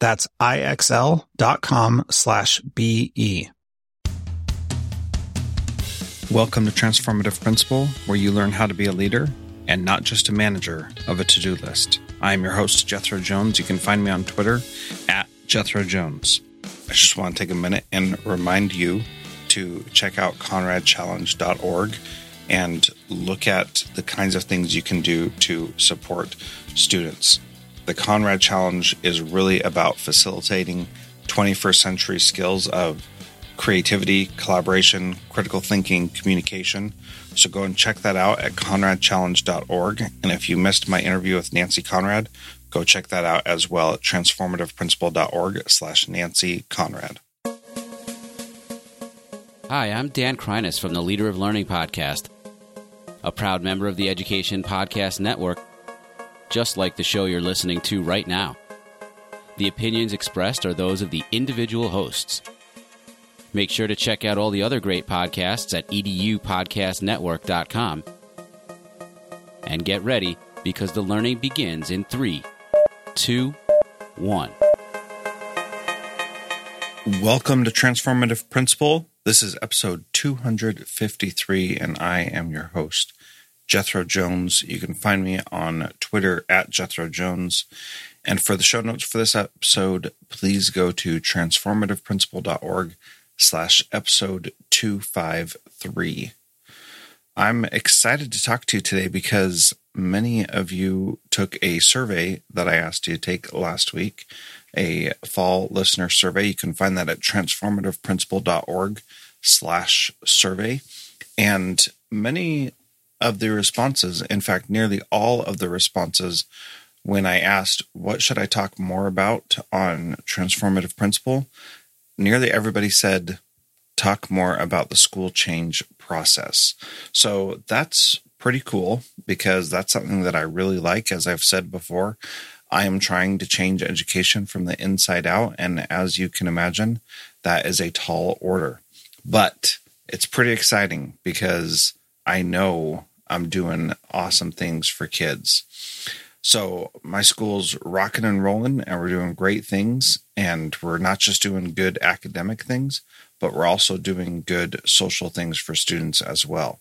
That's ixl.com slash BE. Welcome to Transformative Principal, where you learn how to be a leader and not just a manager of a to do list. I am your host, Jethro Jones. You can find me on Twitter at Jethro Jones. I just want to take a minute and remind you to check out conradchallenge.org and look at the kinds of things you can do to support students. The Conrad Challenge is really about facilitating 21st century skills of creativity, collaboration, critical thinking, communication. So go and check that out at conradchallenge.org. And if you missed my interview with Nancy Conrad, go check that out as well at transformativeprincipal.org slash Nancy Conrad. Hi, I'm Dan Kreiness from the Leader of Learning podcast, a proud member of the Education Podcast Network, just like the show you're listening to right now. The opinions expressed are those of the individual hosts. Make sure to check out all the other great podcasts at edupodcastnetwork.com. And get ready because the learning begins in three, two, one. Welcome to Transformative Principal. This is episode 253, and I am your host, Jethro Jones. You can find me on Twitter at Jethro Jones. And for the show notes for this episode, please go to transformativeprincipal.org slash episode 253. I'm excited to talk to you today because many of you took a survey that I asked you to take last week, a fall listener survey. You can find that at transformativeprincipal.org slash survey. And many of the responses, in fact, nearly all of the responses when I asked, what should I talk more about on transformative principal? Nearly everybody said, talk more about the school change process. So that's pretty cool because that's something that I really like. As I've said before, I am trying to change education from the inside out. And as you can imagine, that is a tall order. But it's pretty exciting because I know I'm doing awesome things for kids. So my school's rocking and rolling, and we're doing great things. And we're not just doing good academic things, but we're also doing good social things for students as well.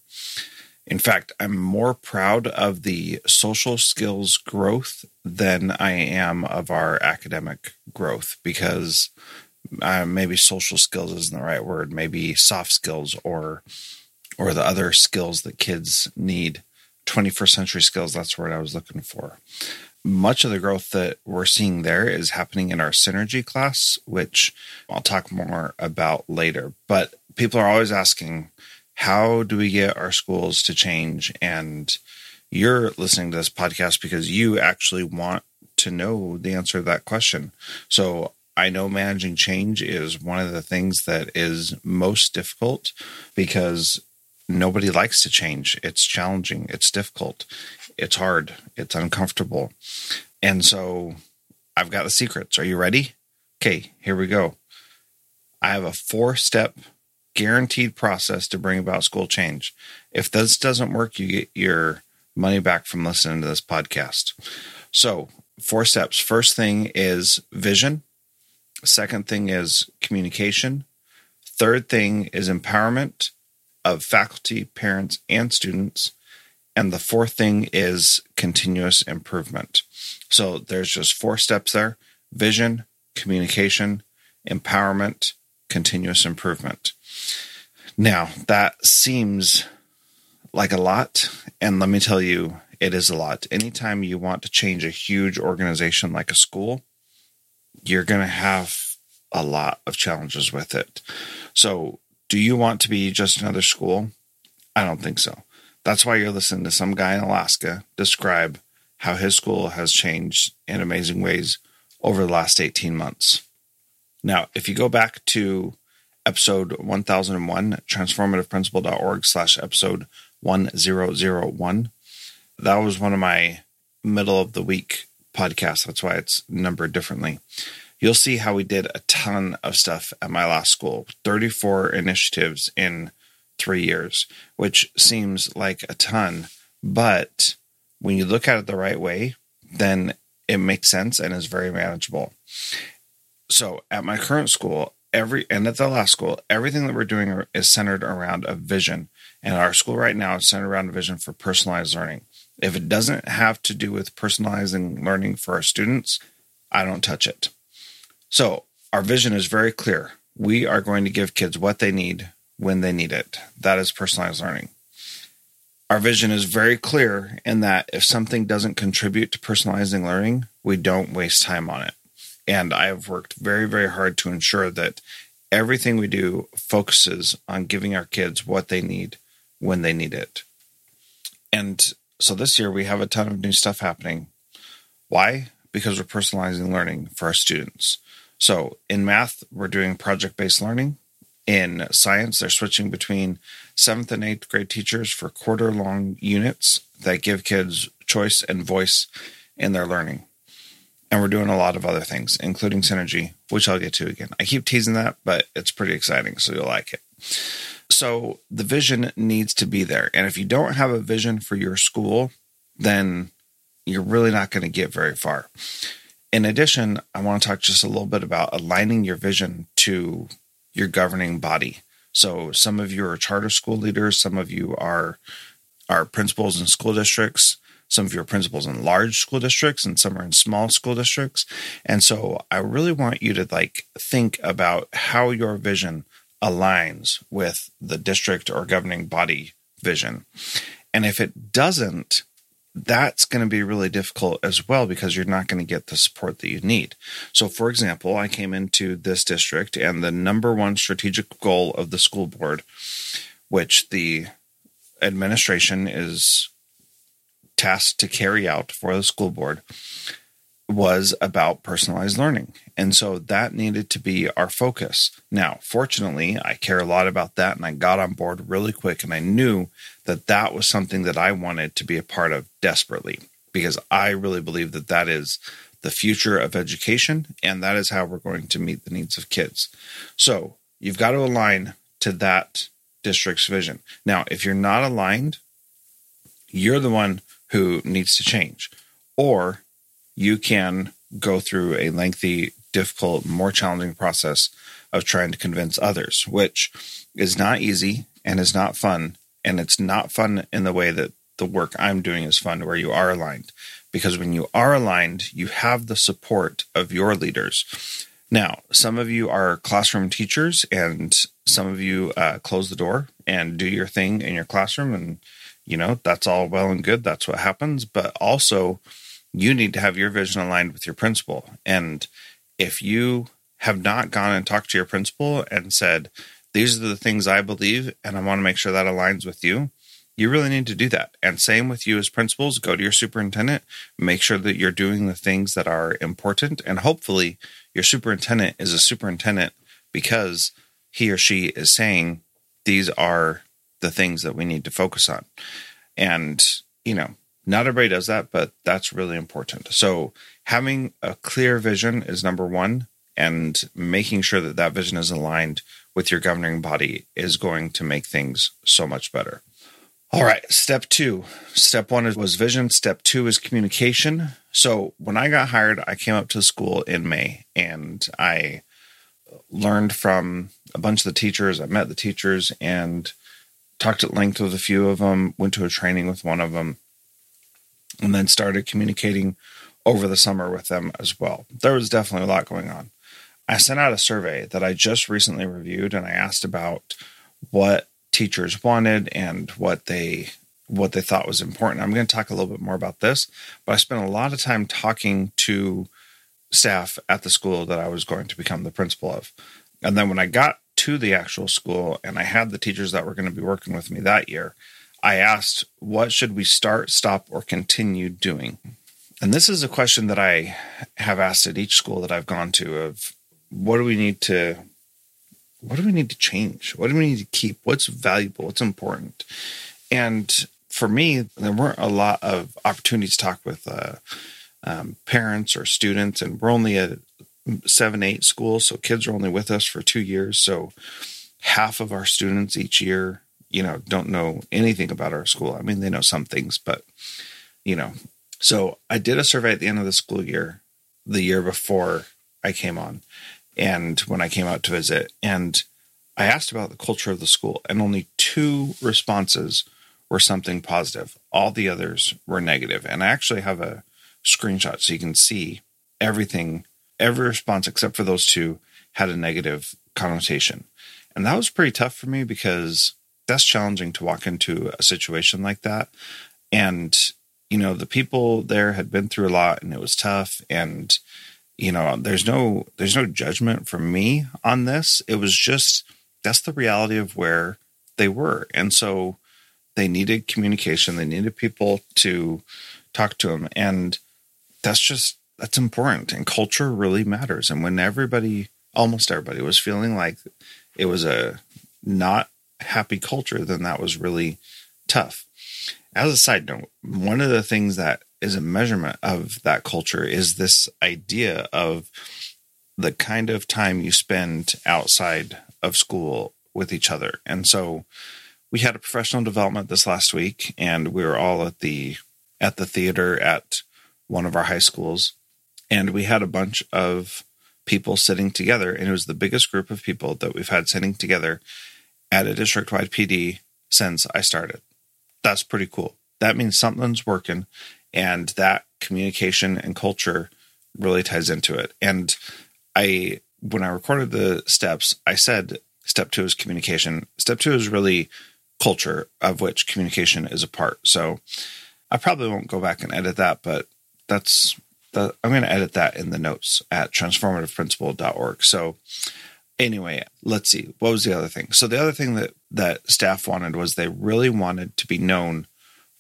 In fact, I'm more proud of the social skills growth than I am of our academic growth because uh, maybe social skills isn't the right word. Maybe soft skills or or the other skills that kids need. 21st century skills, that's what I was looking for. Much of the growth that we're seeing there is happening in our synergy class, which I'll talk more about later. But people are always asking, how do we get our schools to change? And you're listening to this podcast because you actually want to know the answer to that question. So I know managing change is one of the things that is most difficult because nobody likes to change. It's challenging, it's difficult, it's hard, it's uncomfortable. And so I've got the secrets. Are you ready? Okay, here we go. I have a four step guaranteed process to bring about school change. If this doesn't work, you get your money back from listening to this podcast. So, four steps. First thing is vision. Second thing is communication. Third thing is empowerment of faculty, parents, and students. And the fourth thing is continuous improvement. So there's just four steps there vision, communication, empowerment, continuous improvement. Now, that seems like a lot. And let me tell you, it is a lot. Anytime you want to change a huge organization like a school, you're going to have a lot of challenges with it. So, do you want to be just another school? I don't think so. That's why you're listening to some guy in Alaska describe how his school has changed in amazing ways over the last 18 months. Now, if you go back to episode 1001, transformativeprincipal.org slash episode 1001, that was one of my middle of the week podcasts. That's why it's numbered differently. You'll see how we did a ton of stuff at my last school 34 initiatives in three years, which seems like a ton. But when you look at it the right way, then it makes sense and is very manageable. So at my current school, every and at the last school, everything that we're doing is centered around a vision. And our school right now is centered around a vision for personalized learning. If it doesn't have to do with personalizing learning for our students, I don't touch it. So our vision is very clear. We are going to give kids what they need when they need it. That is personalized learning our vision is very clear in that if something doesn't contribute to personalizing learning, we don't waste time on it. And I have worked very, very hard to ensure that everything we do focuses on giving our kids what they need when they need it. And so this year we have a ton of new stuff happening. Why? Because we're personalizing learning for our students. So in math, we're doing project based learning. In science, they're switching between seventh and eighth grade teachers for quarter long units that give kids choice and voice in their learning. And we're doing a lot of other things, including synergy, which I'll get to again. I keep teasing that, but it's pretty exciting, so you'll like it. So the vision needs to be there. And if you don't have a vision for your school, then you're really not going to get very far. In addition, I want to talk just a little bit about aligning your vision to your governing body. So some of you are charter school leaders, some of you are are principals in school districts, some of you are principals in large school districts, and some are in small school districts. And so I really want you to like think about how your vision aligns with the district or governing body vision. And if it doesn't, that's going to be really difficult as well because you're not going to get the support that you need. So, for example, I came into this district, and the number one strategic goal of the school board, which the administration is tasked to carry out for the school board, was about personalized learning. And so that needed to be our focus. Now, fortunately, I care a lot about that and I got on board really quick and I knew that that was something that I wanted to be a part of desperately because I really believe that that is the future of education and that is how we're going to meet the needs of kids. So, you've got to align to that district's vision. Now, if you're not aligned, you're the one who needs to change. Or you can go through a lengthy, difficult, more challenging process of trying to convince others, which is not easy and is not fun. And it's not fun in the way that the work I'm doing is fun, where you are aligned. Because when you are aligned, you have the support of your leaders. Now, some of you are classroom teachers, and some of you uh, close the door and do your thing in your classroom. And, you know, that's all well and good. That's what happens. But also, you need to have your vision aligned with your principal. And if you have not gone and talked to your principal and said, these are the things I believe, and I want to make sure that aligns with you, you really need to do that. And same with you as principals, go to your superintendent, make sure that you're doing the things that are important. And hopefully, your superintendent is a superintendent because he or she is saying these are the things that we need to focus on. And, you know, not everybody does that, but that's really important. So having a clear vision is number one, and making sure that that vision is aligned with your governing body is going to make things so much better. All right, step two. Step one was vision. Step two is communication. So when I got hired, I came up to the school in May and I learned from a bunch of the teachers. I met the teachers and talked at length with a few of them, went to a training with one of them, and then started communicating over the summer with them as well. There was definitely a lot going on. I sent out a survey that I just recently reviewed and I asked about what teachers wanted and what they what they thought was important. I'm going to talk a little bit more about this, but I spent a lot of time talking to staff at the school that I was going to become the principal of. And then when I got to the actual school and I had the teachers that were going to be working with me that year, I asked, what should we start, stop, or continue doing? And this is a question that I have asked at each school that I've gone to of what do we need to what do we need to change? What do we need to keep? What's valuable? What's important? And for me, there weren't a lot of opportunities to talk with uh, um, parents or students, and we're only a seven, eight school, so kids are only with us for two years. So half of our students each year, you know, don't know anything about our school. I mean, they know some things, but you know, so I did a survey at the end of the school year, the year before I came on, and when I came out to visit, and I asked about the culture of the school, and only two responses were something positive. All the others were negative. And I actually have a screenshot so you can see everything, every response except for those two had a negative connotation. And that was pretty tough for me because that's challenging to walk into a situation like that. And, you know, the people there had been through a lot and it was tough. And, you know, there's no there's no judgment from me on this. It was just that's the reality of where they were. And so they needed communication, they needed people to talk to them. And that's just that's important. And culture really matters. And when everybody almost everybody was feeling like it was a not happy culture, then that was really tough. As a side note, one of the things that is a measurement of that culture is this idea of the kind of time you spend outside of school with each other. And so we had a professional development this last week and we were all at the at the theater at one of our high schools and we had a bunch of people sitting together and it was the biggest group of people that we've had sitting together at a district wide PD since I started. That's pretty cool. That means something's working and that communication and culture really ties into it. And I, when I recorded the steps, I said step two is communication. Step two is really culture, of which communication is a part. So I probably won't go back and edit that, but that's the, I'm going to edit that in the notes at transformativeprincipal.org. So anyway, let's see. What was the other thing? So the other thing that that staff wanted was they really wanted to be known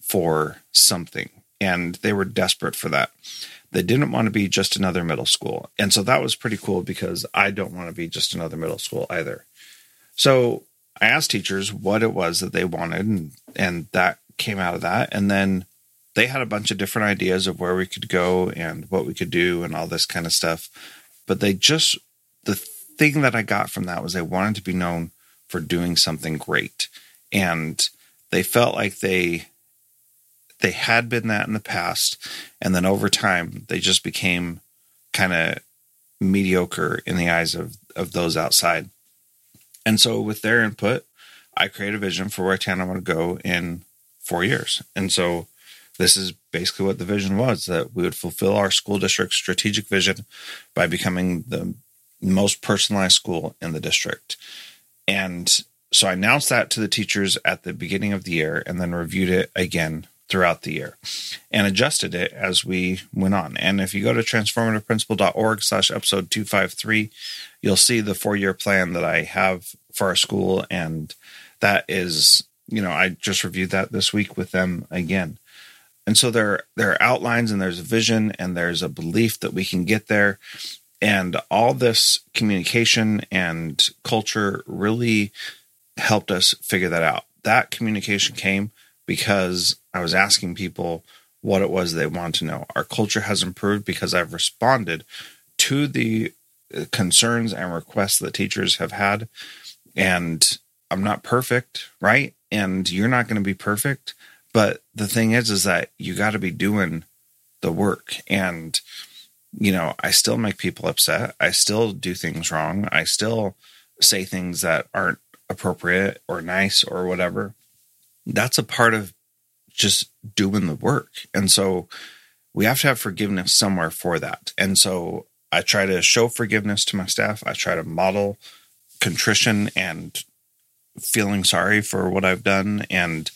for something and they were desperate for that. They didn't want to be just another middle school. And so that was pretty cool because I don't want to be just another middle school either. So I asked teachers what it was that they wanted, and, and that came out of that. And then they had a bunch of different ideas of where we could go and what we could do and all this kind of stuff. But they just, the thing that I got from that was they wanted to be known for doing something great. And they felt like they they had been that in the past. And then over time they just became kind of mediocre in the eyes of of those outside. And so with their input i created a vision for where Tanana want to go in four years. And so this is basically what the vision was that we would fulfill our school district's strategic vision by becoming the most personalized school in the district and so I announced that to the teachers at the beginning of the year and then reviewed it again throughout the year and adjusted it as we went on. And if you go to transformativeprincipal.org slash episode 253, you'll see the four year plan that I have for our school. And that is, you know, I just reviewed that this week with them again. And so there, there are outlines and there's a vision and there's a belief that we can get there. And all this communication and culture really helped us figure that out. That communication came because I was asking people what it was they wanted to know. Our culture has improved because I've responded to the uh, concerns and requests that teachers have had. And I'm not perfect, right? And you're not going to be perfect. But the thing is, is that you got to be doing the work. And, you know, I still make people upset. I still do things wrong. I still say things that aren't appropriate or nice or whatever. That's a part of just doing the work. And so we have to have forgiveness somewhere for that. And so I try to show forgiveness to my staff. I try to model contrition and feeling sorry for what I've done. And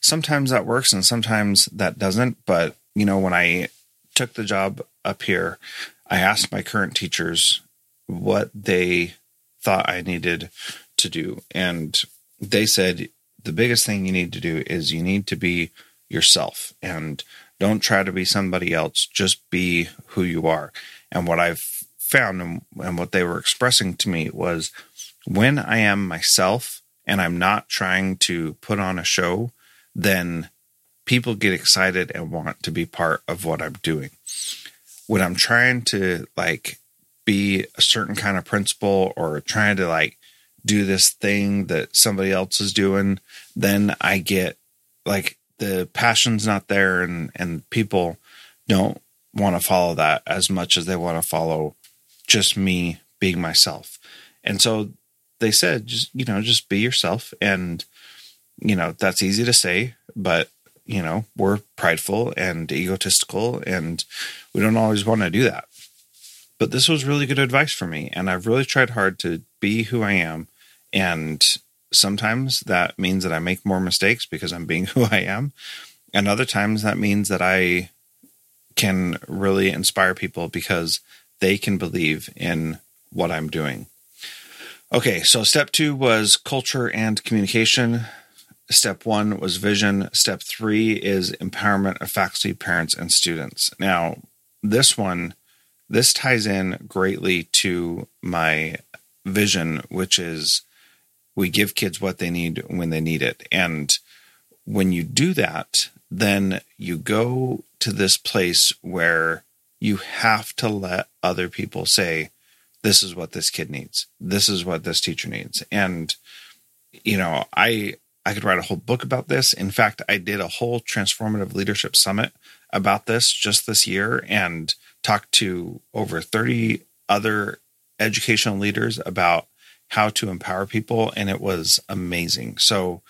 sometimes that works and sometimes that doesn't. But, you know, when I took the job up here, I asked my current teachers what they thought I needed to do. And they said the biggest thing you need to do is you need to be yourself and don't try to be somebody else. Just be who you are. And what I've found and, and what they were expressing to me was when I am myself and I'm not trying to put on a show, then people get excited and want to be part of what I'm doing. When I'm trying to like be a certain kind of principal or trying to like do this thing that somebody else is doing, then I get like the passion's not there and and people don't want to follow that as much as they want to follow just me being myself. And so they said just you know just be yourself and you know that's easy to say but you know we're prideful and egotistical and we don't always want to do that but this was really good advice for me and i've really tried hard to be who i am and sometimes that means that i make more mistakes because i'm being who i am and other times that means that i can really inspire people because they can believe in what i'm doing Okay, so step two was culture and communication. Step one was vision. Step three is empowerment of faculty, parents, and students. Now, this one, this ties in greatly to my vision, which is we give kids what they need when they need it. And when you do that, then you go to this place where you have to let other people say, this is what this kid needs. This is what this teacher needs. And you know, I I could write a whole book about this. In fact, I did a whole transformative leadership summit about this just this year and talked to over 30 other educational leaders about how to empower people and it was amazing. So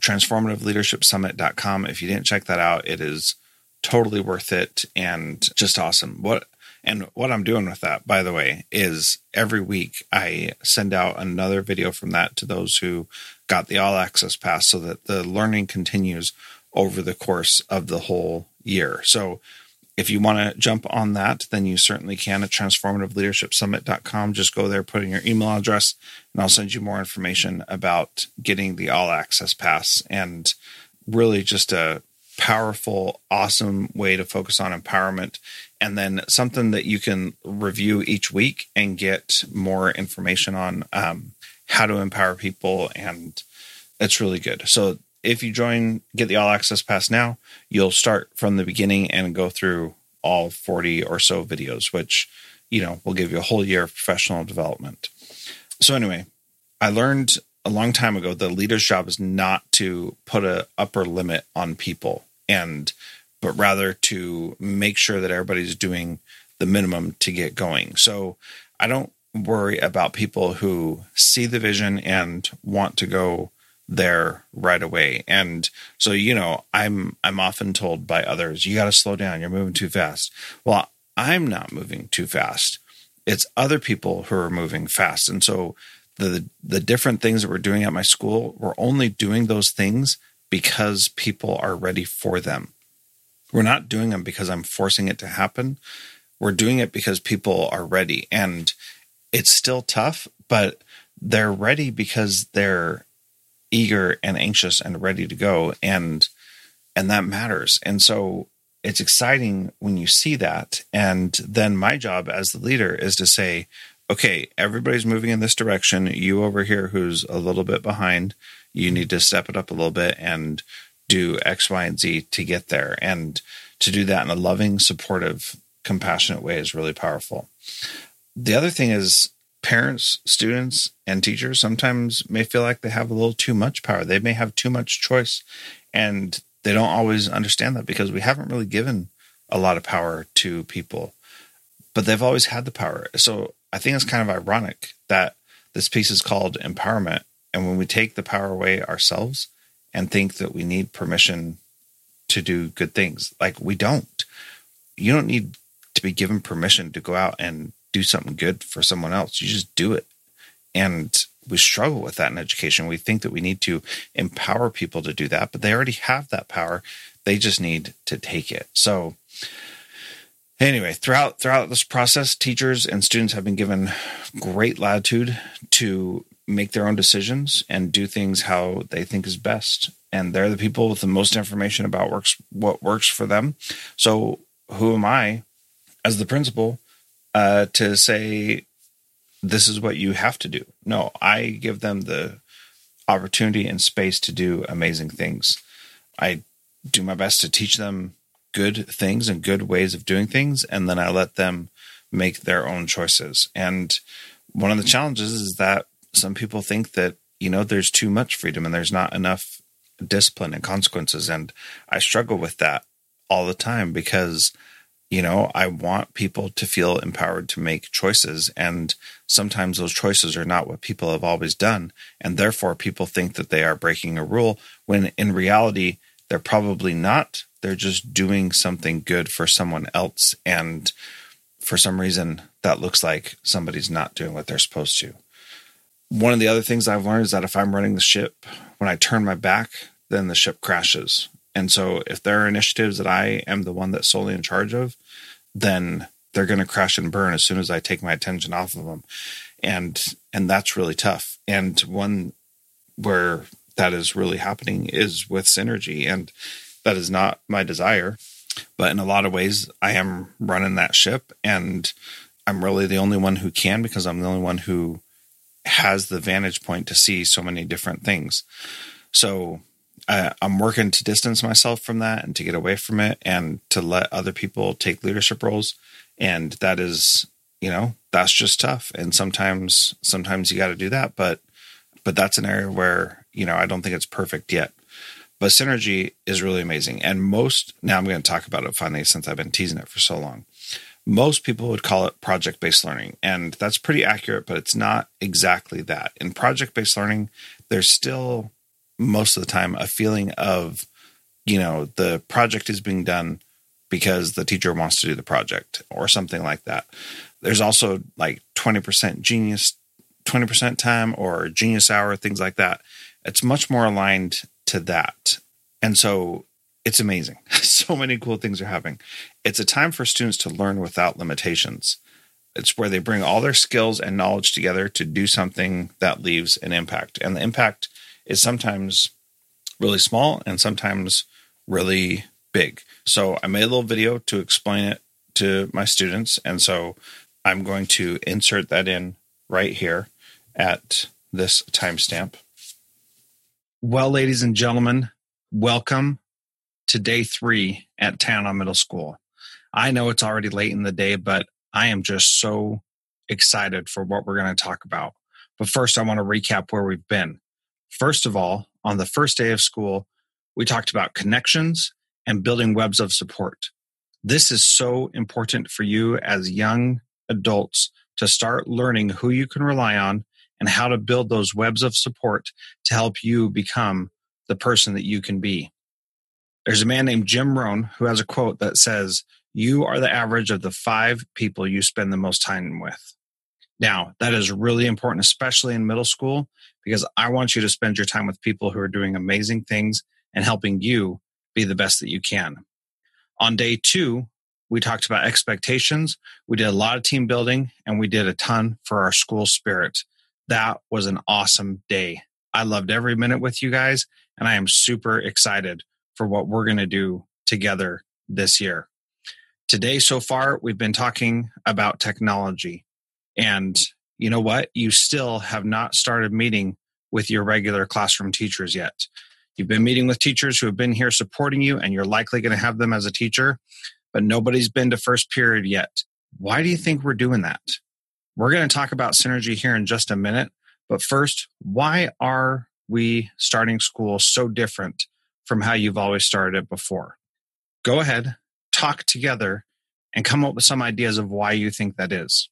transformativeleadershipsummit.com if you didn't check that out, it is totally worth it and just awesome. What and what I'm doing with that, by the way, is every week I send out another video from that to those who got the all access pass so that the learning continues over the course of the whole year. So if you want to jump on that, then you certainly can at transformativeleadershipsummit.com. Just go there, put in your email address, and I'll send you more information about getting the all access pass and really just a powerful, awesome way to focus on empowerment and then something that you can review each week and get more information on um, how to empower people and it's really good so if you join get the all access pass now you'll start from the beginning and go through all 40 or so videos which you know will give you a whole year of professional development so anyway i learned a long time ago the leader's job is not to put a upper limit on people and but rather to make sure that everybody's doing the minimum to get going. So I don't worry about people who see the vision and want to go there right away. And so, you know, I'm I'm often told by others, you got to slow down, you're moving too fast. Well, I'm not moving too fast. It's other people who are moving fast. And so the the different things that we're doing at my school, we're only doing those things because people are ready for them. We're not doing them because I'm forcing it to happen. We're doing it because people are ready. And it's still tough, but they're ready because they're eager and anxious and ready to go. And and that matters. And so it's exciting when you see that. And then my job as the leader is to say, okay, everybody's moving in this direction. You over here who's a little bit behind, you need to step it up a little bit and do X, Y, and Z to get there. And to do that in a loving, supportive, compassionate way is really powerful. The other thing is parents, students, and teachers sometimes may feel like they have a little too much power. They may have too much choice, and they don't always understand that because we haven't really given a lot of power to people, but they've always had the power. So I think it's kind of ironic that this piece is called empowerment. And when we take the power away ourselves and think that we need permission to do good things, like we don't. You don't need to be given permission to go out and do something good for someone else. You just do it. And we struggle with that in education. We think that we need to empower people to do that, but they already have that power. They just need to take it. So anyway, throughout throughout this process, teachers and students have been given great latitude to make their own decisions and do things how they think is best. And they're the people with the most information about works what works for them. So who am I as the principal uh, to say this is what you have to do. No, I give them the opportunity and space to do amazing things. I do my best to teach them good things and good ways of doing things, and then I let them make their own choices. And one of the challenges is that some people think that, you know, there's too much freedom and there's not enough discipline and consequences. And I struggle with that all the time because you know, I want people to feel empowered to make choices. And sometimes those choices are not what people have always done. And therefore, people think that they are breaking a rule when in reality, they're probably not. They're just doing something good for someone else. And for some reason, that looks like somebody's not doing what they're supposed to. One of the other things I've learned is that if I'm running the ship, when I turn my back, then the ship crashes. And so if there are initiatives that I am the one that's solely in charge of, then they're going to crash and burn as soon as I take my attention off of them. And and that's really tough. And one where that is really happening is with synergy and that is not my desire, but in a lot of ways I am running that ship and I'm really the only one who can because I'm the only one who has the vantage point to see so many different things. So I, I'm working to distance myself from that and to get away from it and to let other people take leadership roles. And that is, you know, that's just tough. And sometimes, sometimes you got to do that. But, but that's an area where, you know, I don't think it's perfect yet. But synergy is really amazing. And most, now I'm going to talk about it finally since I've been teasing it for so long. Most people would call it project based learning. And that's pretty accurate, but it's not exactly that. In project based learning, there's still most of the time a feeling of you know the project is being done because the teacher wants to do the project or something like that. There's also like 20% genius 20% time or genius hour things like that. It's much more aligned to that. And so it's amazing. So many cool things are happening. It's a time for students to learn without limitations. It's where they bring all their skills and knowledge together to do something that leaves an impact. And the impact is sometimes really small and sometimes really big. So I made a little video to explain it to my students. And so I'm going to insert that in right here at this timestamp. Well, ladies and gentlemen, welcome to day three at Tanana Middle School. I know it's already late in the day, but I am just so excited for what we're going to talk about. But first, I want to recap where we've been. First of all, on the first day of school, we talked about connections and building webs of support. This is so important for you as young adults to start learning who you can rely on and how to build those webs of support to help you become the person that you can be. There's a man named Jim Rohn who has a quote that says, You are the average of the five people you spend the most time with. Now, that is really important, especially in middle school, because I want you to spend your time with people who are doing amazing things and helping you be the best that you can. On day two, we talked about expectations. We did a lot of team building and we did a ton for our school spirit. That was an awesome day. I loved every minute with you guys, and I am super excited for what we're going to do together this year. Today, so far, we've been talking about technology. And you know what? You still have not started meeting with your regular classroom teachers yet. You've been meeting with teachers who have been here supporting you, and you're likely going to have them as a teacher, but nobody's been to first period yet. Why do you think we're doing that? We're going to talk about synergy here in just a minute. But first, why are we starting school so different from how you've always started it before? Go ahead, talk together, and come up with some ideas of why you think that is.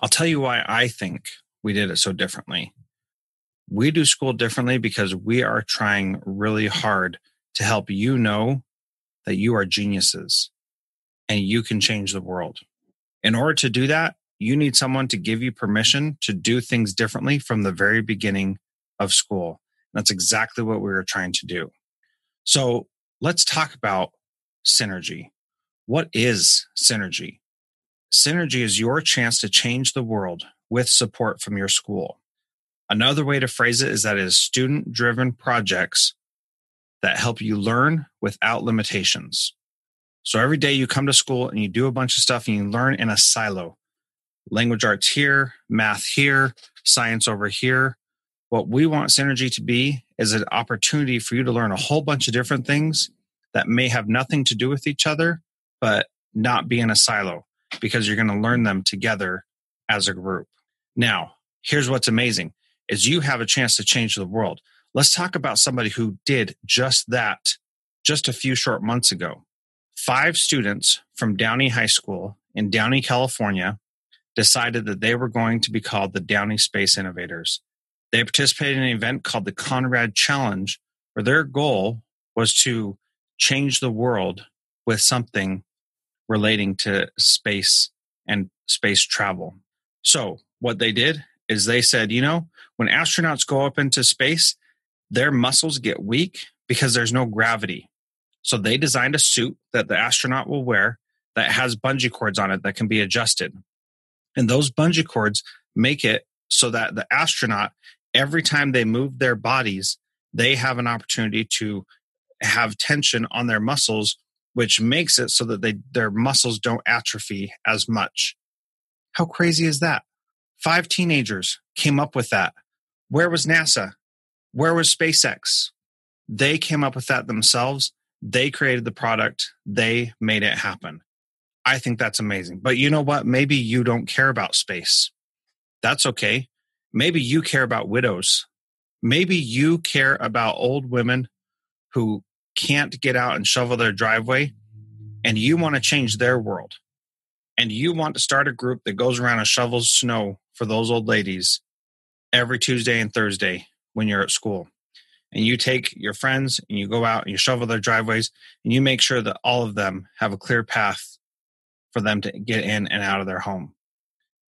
I'll tell you why I think we did it so differently. We do school differently because we are trying really hard to help you know that you are geniuses and you can change the world. In order to do that, you need someone to give you permission to do things differently from the very beginning of school. That's exactly what we were trying to do. So let's talk about synergy. What is synergy? Synergy is your chance to change the world with support from your school. Another way to phrase it is that it is student driven projects that help you learn without limitations. So every day you come to school and you do a bunch of stuff and you learn in a silo. Language arts here, math here, science over here. What we want Synergy to be is an opportunity for you to learn a whole bunch of different things that may have nothing to do with each other, but not be in a silo because you're going to learn them together as a group. Now, here's what's amazing is you have a chance to change the world. Let's talk about somebody who did just that just a few short months ago. Five students from Downey High School in Downey, California, decided that they were going to be called the Downey Space Innovators. They participated in an event called the Conrad Challenge, where their goal was to change the world with something relating to space and space travel. So, what they did is they said, you know, when astronauts go up into space, their muscles get weak because there's no gravity. So they designed a suit that the astronaut will wear that has bungee cords on it that can be adjusted. And those bungee cords make it so that the astronaut, every time they move their bodies, they have an opportunity to have tension on their muscles, which makes it so that they, their muscles don't atrophy as much. How crazy is that? Five teenagers came up with that. Where was NASA? Where was SpaceX? They came up with that themselves. They created the product. They made it happen. I think that's amazing. But you know what? Maybe you don't care about space. That's okay. Maybe you care about widows. Maybe you care about old women who can't get out and shovel their driveway and you want to change their world. And you want to start a group that goes around and shovels snow for those old ladies every Tuesday and Thursday when you're at school. And you take your friends and you go out and you shovel their driveways and you make sure that all of them have a clear path for them to get in and out of their home.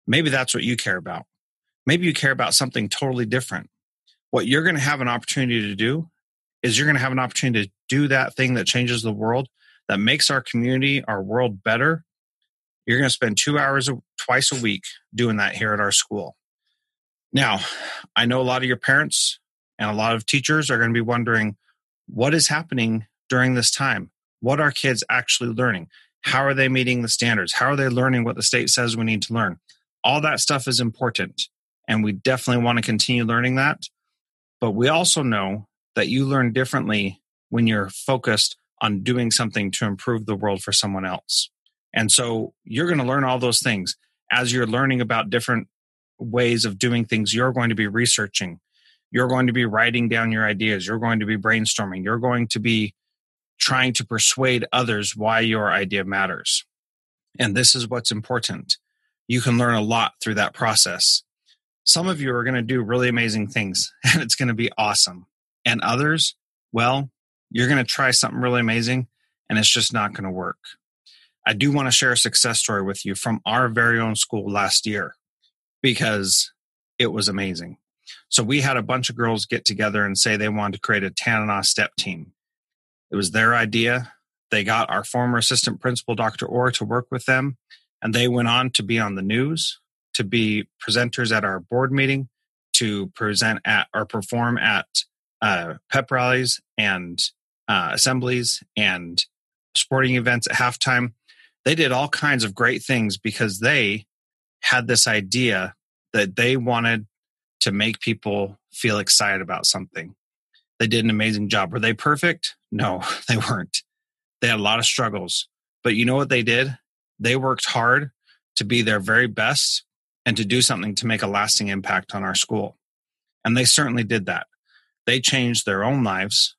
Maybe that's what you care about. Maybe you care about something totally different. What you're going to have an opportunity to do is you're going to have an opportunity to do that thing that changes the world, that makes our community, our world better. You're going to spend two hours twice a week doing that here at our school. Now, I know a lot of your parents and a lot of teachers are going to be wondering what is happening during this time? What are kids actually learning? How are they meeting the standards? How are they learning what the state says we need to learn? All that stuff is important. And we definitely want to continue learning that. But we also know that you learn differently when you're focused on doing something to improve the world for someone else. And so you're going to learn all those things as you're learning about different ways of doing things. You're going to be researching. You're going to be writing down your ideas. You're going to be brainstorming. You're going to be trying to persuade others why your idea matters. And this is what's important. You can learn a lot through that process. Some of you are going to do really amazing things and it's going to be awesome and others well you're going to try something really amazing and it's just not going to work i do want to share a success story with you from our very own school last year because it was amazing. So we had a bunch of girls get together and say they wanted to create a Tanana step team. It was their idea. They got our former assistant principal, Dr. Orr, to work with them, and they went on to be on the news, to be presenters at our board meeting, to present at or perform at uh, pep rallies and uh, assemblies and sporting events at halftime. They did all kinds of great things because they had this idea that they wanted to make people feel excited about something. They did an amazing job. Were they perfect? No, they weren't. They had a lot of struggles. But you know what they did? They worked hard to be their very best and to do something to make a lasting impact on our school. And they certainly did that. They changed their own lives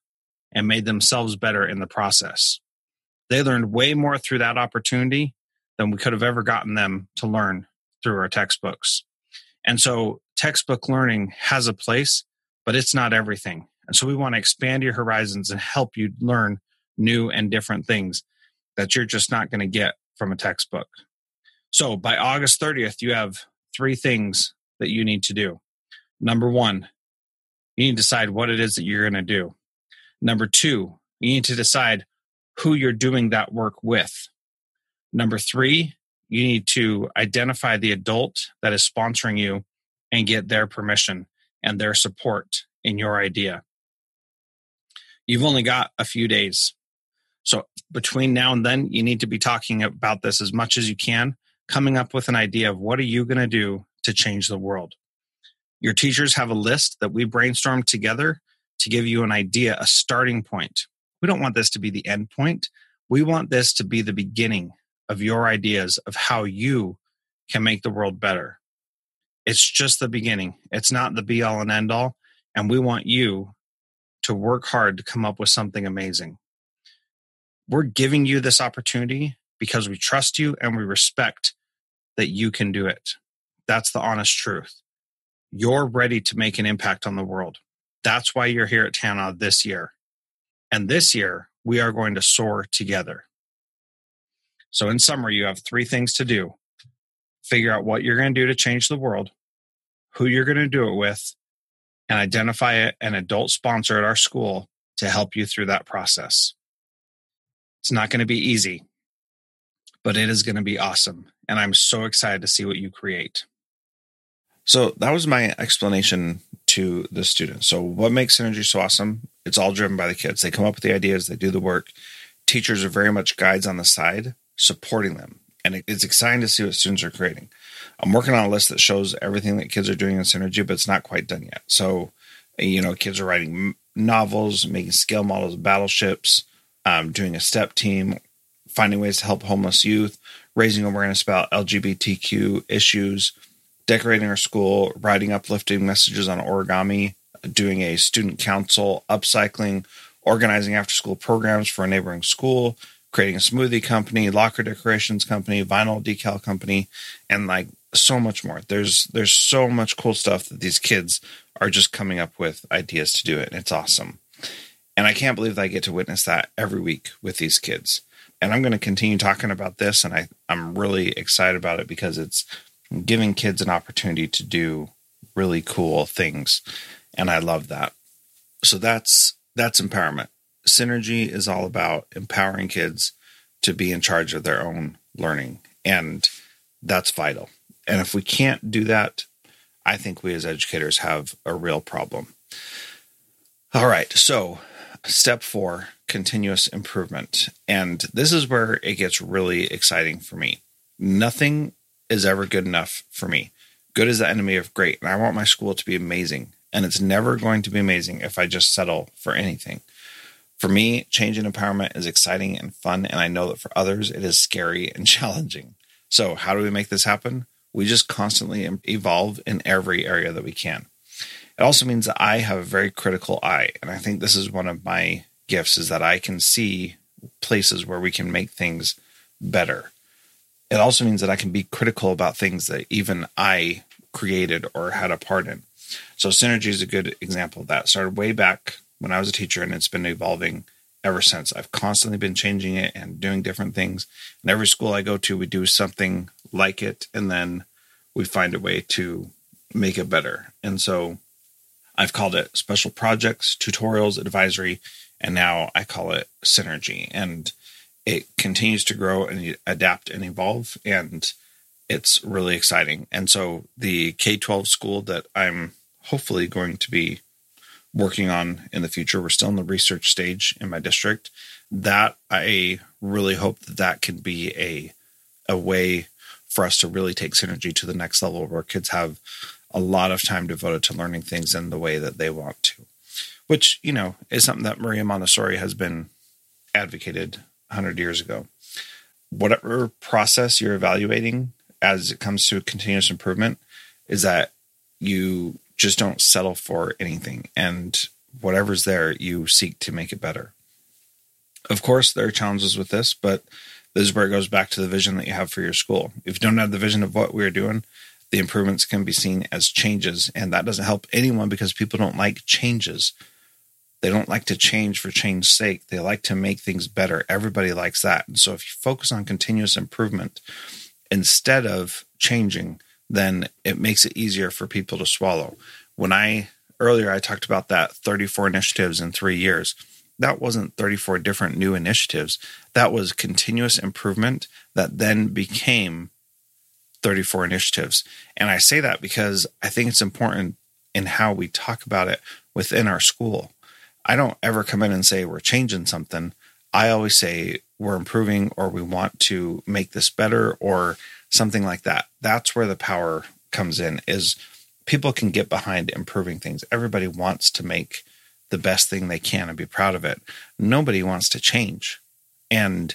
and made themselves better in the process. They learned way more through that opportunity than we could have ever gotten them to learn through our textbooks. And so textbook learning has a place, but it's not everything. And so we want to expand your horizons and help you learn new and different things that you're just not going to get from a textbook. So by August 30th, you have three things that you need to do. Number one, you need to decide what it is that you're going to do. Number two, you need to decide who you're doing that work with. Number three, you need to identify the adult that is sponsoring you and get their permission and their support in your idea. You've only got a few days. So between now and then, you need to be talking about this as much as you can, coming up with an idea of what are you going to do to change the world. Your teachers have a list that we brainstormed together to give you an idea, a starting point. We don't want this to be the end point. We want this to be the beginning of your ideas of how you can make the world better. It's just the beginning. It's not the be all and end all. And we want you to work hard to come up with something amazing. We're giving you this opportunity because we trust you and we respect that you can do it. That's the honest truth. You're ready to make an impact on the world. That's why you're here at Tanana this year. And this year, we are going to soar together. So, in summary, you have three things to do figure out what you're going to do to change the world, who you're going to do it with, and identify an adult sponsor at our school to help you through that process. It's not going to be easy, but it is going to be awesome. And I'm so excited to see what you create. So that was my explanation to the students. So, what makes Synergy so awesome? It's all driven by the kids. They come up with the ideas, they do the work. Teachers are very much guides on the side, supporting them. And it's exciting to see what students are creating. I'm working on a list that shows everything that kids are doing in Synergy, but it's not quite done yet. So, you know, kids are writing novels, making scale models of battleships, um, doing a step team, finding ways to help homeless youth, raising awareness about LGBTQ issues, decorating our school, writing uplifting messages on origami, doing a student council, upcycling, organizing after school programs for a neighboring school, creating a smoothie company, locker decorations company, vinyl decal company, and like so much more. There's there's so much cool stuff that these kids are just coming up with ideas to do it, and it's awesome. And I can't believe that I get to witness that every week with these kids. And I'm going to continue talking about this, and I, I'm really excited about it because it's giving kids an opportunity to do really cool things. And I love that. So that's that's empowerment. Synergy is all about empowering kids to be in charge of their own learning. And that's vital. And if we can't do that, I think we as educators have a real problem. All right. So, step four continuous improvement. And this is where it gets really exciting for me. Nothing is ever good enough for me. Good is the enemy of great. And I want my school to be amazing. And it's never going to be amazing if I just settle for anything. For me, change and empowerment is exciting and fun. And I know that for others, it is scary and challenging. So, how do we make this happen? We just constantly evolve in every area that we can. It also means that I have a very critical eye. And I think this is one of my gifts is that I can see places where we can make things better it also means that I can be critical about things that even I created or had a part in. So synergy is a good example of that. Started way back when I was a teacher, and it's been evolving ever since. I've constantly been changing it and doing different things. And every school I go to, we do something like it, and then we find a way to make it better. And so I've called it special projects, tutorials, advisory, and now I call it synergy. And it continues to grow and adapt and evolve and it's really exciting. And so the k-12 school that i'm hopefully going to be working on in the future we're still in the research stage in my district that i really hope that that can be a a way for us to really take synergy to the next level where kids have a lot of time devoted to learning things in the way that they want to which you know is something that maria montessori has been advocated 100 years ago. Whatever process you're evaluating as it comes to continuous improvement, is that you just don't settle for anything and whatever's there, you seek to make it better. Of course, there are challenges with this, but this is where it goes back to the vision that you have for your school. If you don't have the vision of what we're doing, the improvements can be seen as changes, and that doesn't help anyone because people don't like changes. They don't like to change for change's sake. They like to make things better. Everybody likes that. And so if you focus on continuous improvement instead of changing, then it makes it easier for people to swallow. When I earlier I talked about that 34 initiatives in 3 years. That wasn't 34 different new initiatives. That was continuous improvement that then became 34 initiatives. And I say that because I think it's important in how we talk about it within our school. I don't ever come in and say we're changing something. I always say we're improving or we want to make this better or something like that. That's where the power comes in is people can get behind improving things. Everybody wants to make the best thing they can and be proud of it. Nobody wants to change. And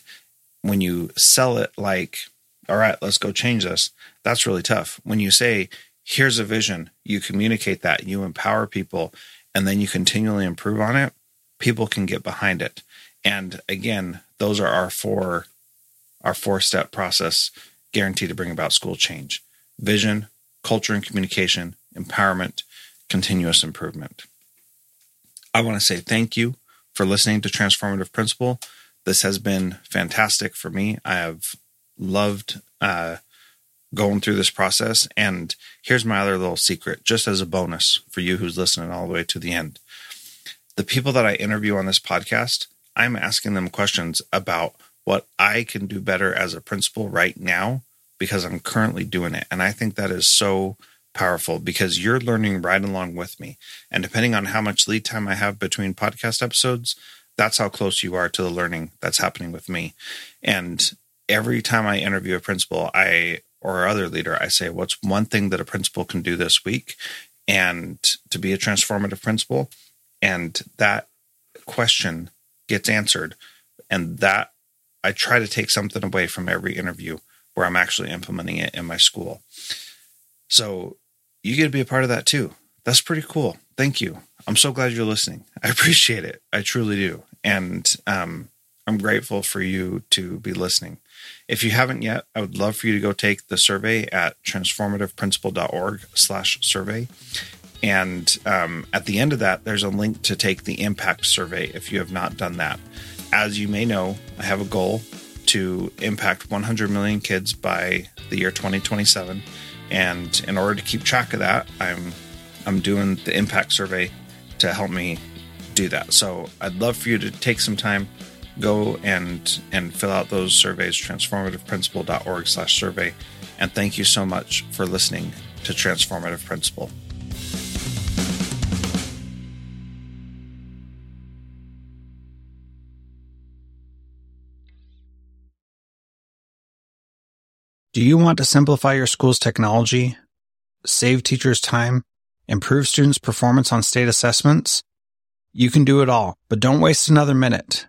when you sell it like, all right, let's go change this, that's really tough. When you say, here's a vision, you communicate that, you empower people, and then you continually improve on it, people can get behind it. And again, those are our four our four step process guaranteed to bring about school change. Vision, culture and communication, empowerment, continuous improvement. I want to say thank you for listening to Transformative Principal. This has been fantastic for me. I have loved uh, going through this process. And here's my other little secret, just as a bonus for you who's listening all the way to the end. The people that I interview on this podcast, I'm asking them questions about what I can do better as a principal right now because I'm currently doing it. And I think that is so powerful because you're learning right along with me. And depending on how much lead time I have between podcast episodes, that's how close you are to the learning that's happening with me. And every time I interview a principal, I or other leader, I say, what's one thing that a principal can do this week and to be a transformative principal? And that question gets answered. And that I try to take something away from every interview where I'm actually implementing it in my school. So you get to be a part of that too. That's pretty cool. Thank you. I'm so glad you're listening. I appreciate it. I truly do. And um, I'm grateful for you to be listening. If you haven't yet, I would love for you to go take the survey at transformativeprincipal.org slash survey. And um, at the end of that, there's a link to take the impact survey if you have not done that. As you may know, I have a goal to impact 100 million kids by the year 2027. And in order to keep track of that, I'm I'm doing the impact survey to help me do that. So I'd love for you to take some time, go and and fill out those surveys, transformativeprincipal.org slash survey. And thank you so much for listening to Transformative Principal. Do you want to simplify your school's technology, save teachers time, improve students' performance on state assessments? You can do it all, but don't waste another minute.